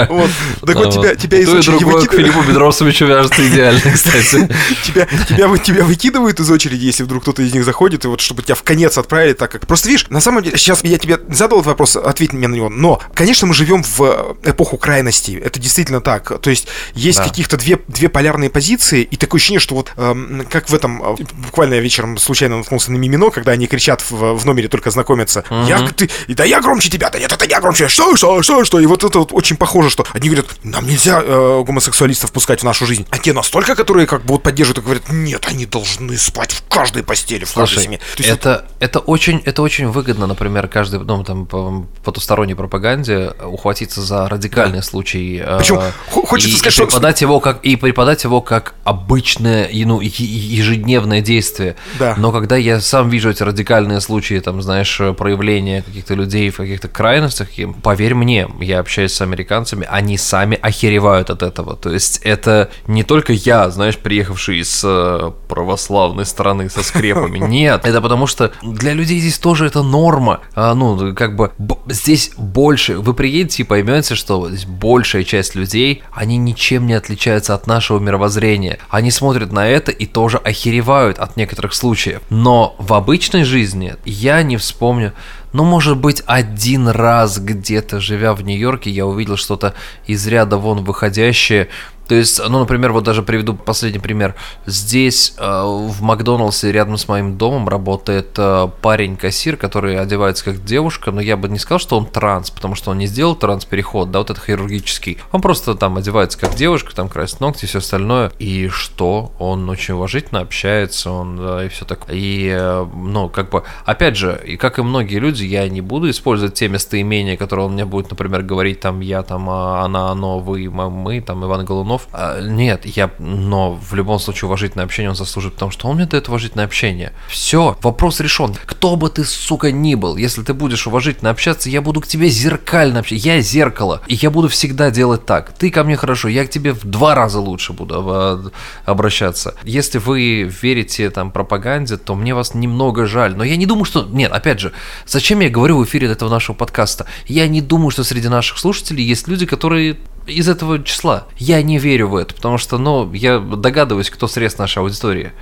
S1: вот. Так вот, тебя, тебя из очереди
S2: выкидывают. Филиппу Бедросовичу вяжется идеально, кстати.
S1: тебя, тебя, тебя выкидывают из очереди, если вдруг кто-то из них заходит, и вот чтобы тебя в конец отправили, так как... Просто видишь, на самом деле, сейчас я тебе задал этот вопрос, ответь мне на него, но, конечно, мы живем в эпоху крайностей, это действительно так. То есть есть да. каких-то две, две полярные позиции, и такое ощущение, что вот эм, как в этом э, буквально я вечером случайно наткнулся на мимино, когда они кричат в, в номере только знакомятся. Uh-huh. Я, ты, да я громче тебя, да нет, это я громче. Что, что, что, что? И вот это вот очень похоже, что они говорят, нам нельзя э, гомосексуалистов пускать в нашу жизнь. А те настолько, которые как бы вот поддерживают и говорят, нет, они должны спать в каждой постели, в Слушай, каждой семье.
S2: То есть это, вот... это, очень, это очень выгодно, например, каждый, ну, там, по потусторонней пропаганде ухватиться за радикальный да. случай.
S1: Э, Причем хочется
S2: и,
S1: сказать,
S2: и преподать что... его как и преподать его как обычное, ну, ежедневное действие действия. Да. Но когда я сам вижу эти радикальные случаи, там, знаешь, проявления каких-то людей в каких-то крайностях, поверь мне, я общаюсь с американцами, они сами охеревают от этого. То есть это не только я, знаешь, приехавший из э, православной страны со скрепами. [LAUGHS] Нет, это потому что для людей здесь тоже это норма. А, ну, как бы здесь больше, вы приедете и поймете, что здесь большая часть людей, они ничем не отличаются от нашего мировоззрения. Они смотрят на это и тоже охеревают от некоторых случаев. Но в обычной жизни я не вспомню, ну, может быть, один раз где-то, живя в Нью-Йорке, я увидел что-то из ряда вон выходящее, то есть, ну, например, вот даже приведу последний пример. Здесь э, в Макдоналдсе рядом с моим домом работает э, парень-кассир, который одевается как девушка, но я бы не сказал, что он транс, потому что он не сделал транс-переход, да, вот это хирургический. Он просто там одевается как девушка, там красит ногти и все остальное. И что? Он очень уважительно общается, он, да, и все так. И, э, ну, как бы, опять же, и как и многие люди, я не буду использовать те местоимения, которые он мне будет, например, говорить там я, там, а, она, оно, вы, мы, там, Иван Голунов, Галимов. А, нет, я, но в любом случае уважительное общение он заслужит, потому что он мне дает уважительное общение. Все, вопрос решен. Кто бы ты, сука, ни был, если ты будешь уважительно общаться, я буду к тебе зеркально общаться. Я зеркало, и я буду всегда делать так. Ты ко мне хорошо, я к тебе в два раза лучше буду обращаться. Если вы верите там пропаганде, то мне вас немного жаль. Но я не думаю, что... Нет, опять же, зачем я говорю в эфире этого нашего подкаста? Я не думаю, что среди наших слушателей есть люди, которые из этого числа. Я не верю в это, потому что, ну, я догадываюсь, кто срез нашей аудитории.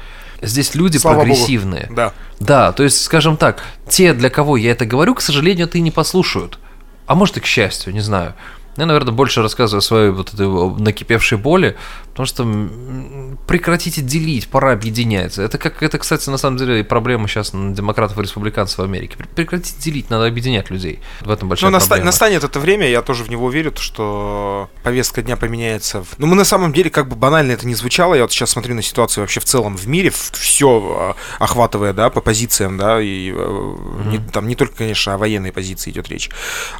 S2: Здесь люди Слава прогрессивные.
S1: Богу. Да.
S2: Да, то есть, скажем так, те, для кого я это говорю, к сожалению, это и не послушают. А может и к счастью, не знаю. Я, наверное, больше рассказываю о своей вот этой накипевшей боли, Потому что прекратите делить, пора объединяться. Это, как, это, кстати, на самом деле проблема сейчас демократов и республиканцев в Америке. Прекратите делить, надо объединять людей. В этом большая
S1: Но
S2: проблема.
S1: настанет это время, я тоже в него верю, что повестка дня поменяется. Но мы на самом деле, как бы банально это не звучало, я вот сейчас смотрю на ситуацию вообще в целом в мире, все а, охватывая, да, по позициям, да, и mm-hmm. не, там не только, конечно, о военной позиции идет речь.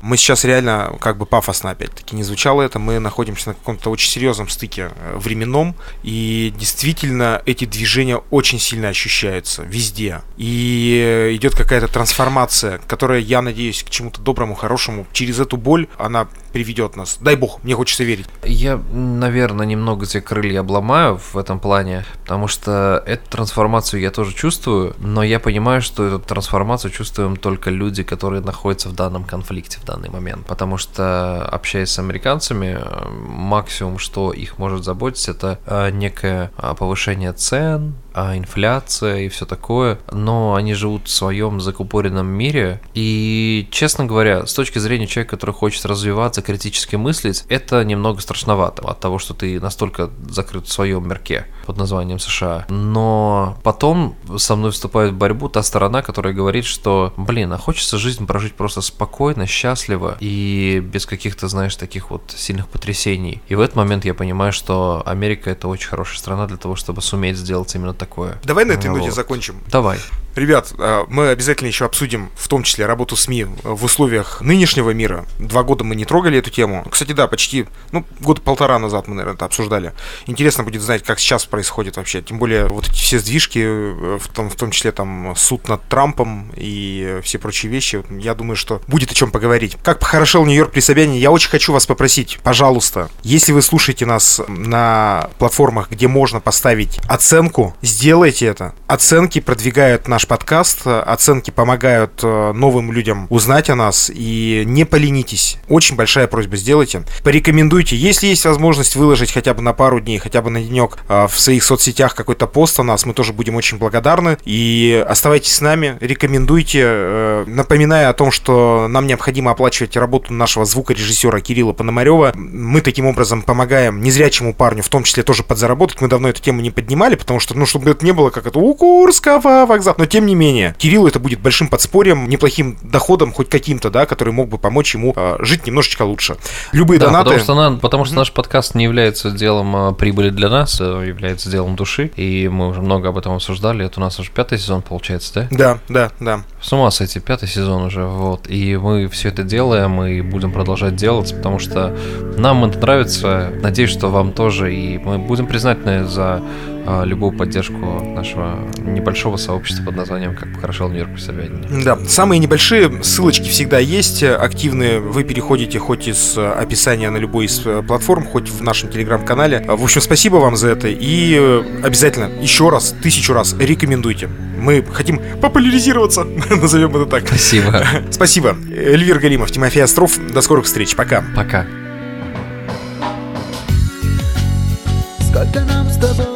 S1: Мы сейчас реально, как бы пафосно опять-таки не звучало это, мы находимся на каком-то очень серьезном стыке э, временном, и действительно эти движения очень сильно ощущаются везде. И идет какая-то трансформация, которая, я надеюсь, к чему-то доброму, хорошему. Через эту боль она приведет нас. Дай бог, мне хочется верить.
S2: Я, наверное, немного те крылья обломаю в этом плане, потому что эту трансформацию я тоже чувствую, но я понимаю, что эту трансформацию чувствуем только люди, которые находятся в данном конфликте в данный момент. Потому что, общаясь с американцами, максимум, что их может заботить, это а, некое а, повышение цен, а, инфляция и все такое, но они живут в своем закупоренном мире, и, честно говоря, с точки зрения человека, который хочет развиваться, критически мыслить, это немного страшновато от того, что ты настолько закрыт в своем мирке под названием США. Но потом со мной вступает в борьбу та сторона, которая говорит, что, блин, а хочется жизнь прожить просто спокойно, счастливо и без каких-то, знаешь, таких вот сильных потрясений. И в этот момент я понимаю, что Америка это очень хорошая страна для того, чтобы суметь сделать именно такое.
S1: Давай на этой вот. ноте закончим.
S2: Давай.
S1: Ребят, а, мы обязательно еще обсудим, в том числе, работу СМИ в условиях нынешнего мира. Два года мы не трогали эту тему. Кстати, да, почти, ну, года полтора назад мы, наверное, это обсуждали. Интересно будет знать, как сейчас происходит вообще. Тем более, вот эти все сдвижки, э, в том, в том числе там суд над Трампом и все прочие вещи. Я думаю, что будет о чем поговорить. Как похорошел Нью-Йорк при Собянине, я очень хочу вас попросить, пожалуйста, если вы слушаете нас на платформах, где можно поставить оценку, сделайте это. Оценки продвигают наш наш подкаст. Оценки помогают э, новым людям узнать о нас. И не поленитесь. Очень большая просьба сделайте. Порекомендуйте. Если есть возможность выложить хотя бы на пару дней, хотя бы на денек э, в своих соцсетях какой-то пост о нас, мы тоже будем очень благодарны. И оставайтесь с нами, рекомендуйте. Э, напоминая о том, что нам необходимо оплачивать работу нашего звукорежиссера Кирилла Пономарева. Мы таким образом помогаем незрячему парню, в том числе тоже подзаработать. Мы давно эту тему не поднимали, потому что, ну, чтобы это не было как это у Курского вокзала. Но тем не менее, Кириллу это будет большим подспорьем, неплохим доходом, хоть каким-то, да, который мог бы помочь ему э, жить немножечко лучше. Любые да, донаты...
S2: Потому что, на, потому что наш подкаст не является делом э, прибыли для нас, а является делом души, и мы уже много об этом обсуждали. Это у нас уже пятый сезон получается, да?
S1: Да, да, да.
S2: С ума сойти, пятый сезон уже, вот. И мы все это делаем, и будем продолжать делать, потому что нам это нравится. Надеюсь, что вам тоже, и мы будем признательны за а, любую поддержку нашего небольшого сообщества под названием «Как похорошел Нью-Йорк при
S1: Да, самые небольшие ссылочки всегда есть, активные. Вы переходите хоть из описания на любой из э, платформ, хоть в нашем телеграм-канале. В общем, спасибо вам за это и э, обязательно еще раз, тысячу раз рекомендуйте. Мы хотим популяризироваться, [LAUGHS] назовем это так.
S2: Спасибо. [LAUGHS]
S1: Спасибо. Эльвир Галимов, Тимофей Остров. До скорых встреч. Пока.
S2: Пока.
S3: Сколько нам с тобой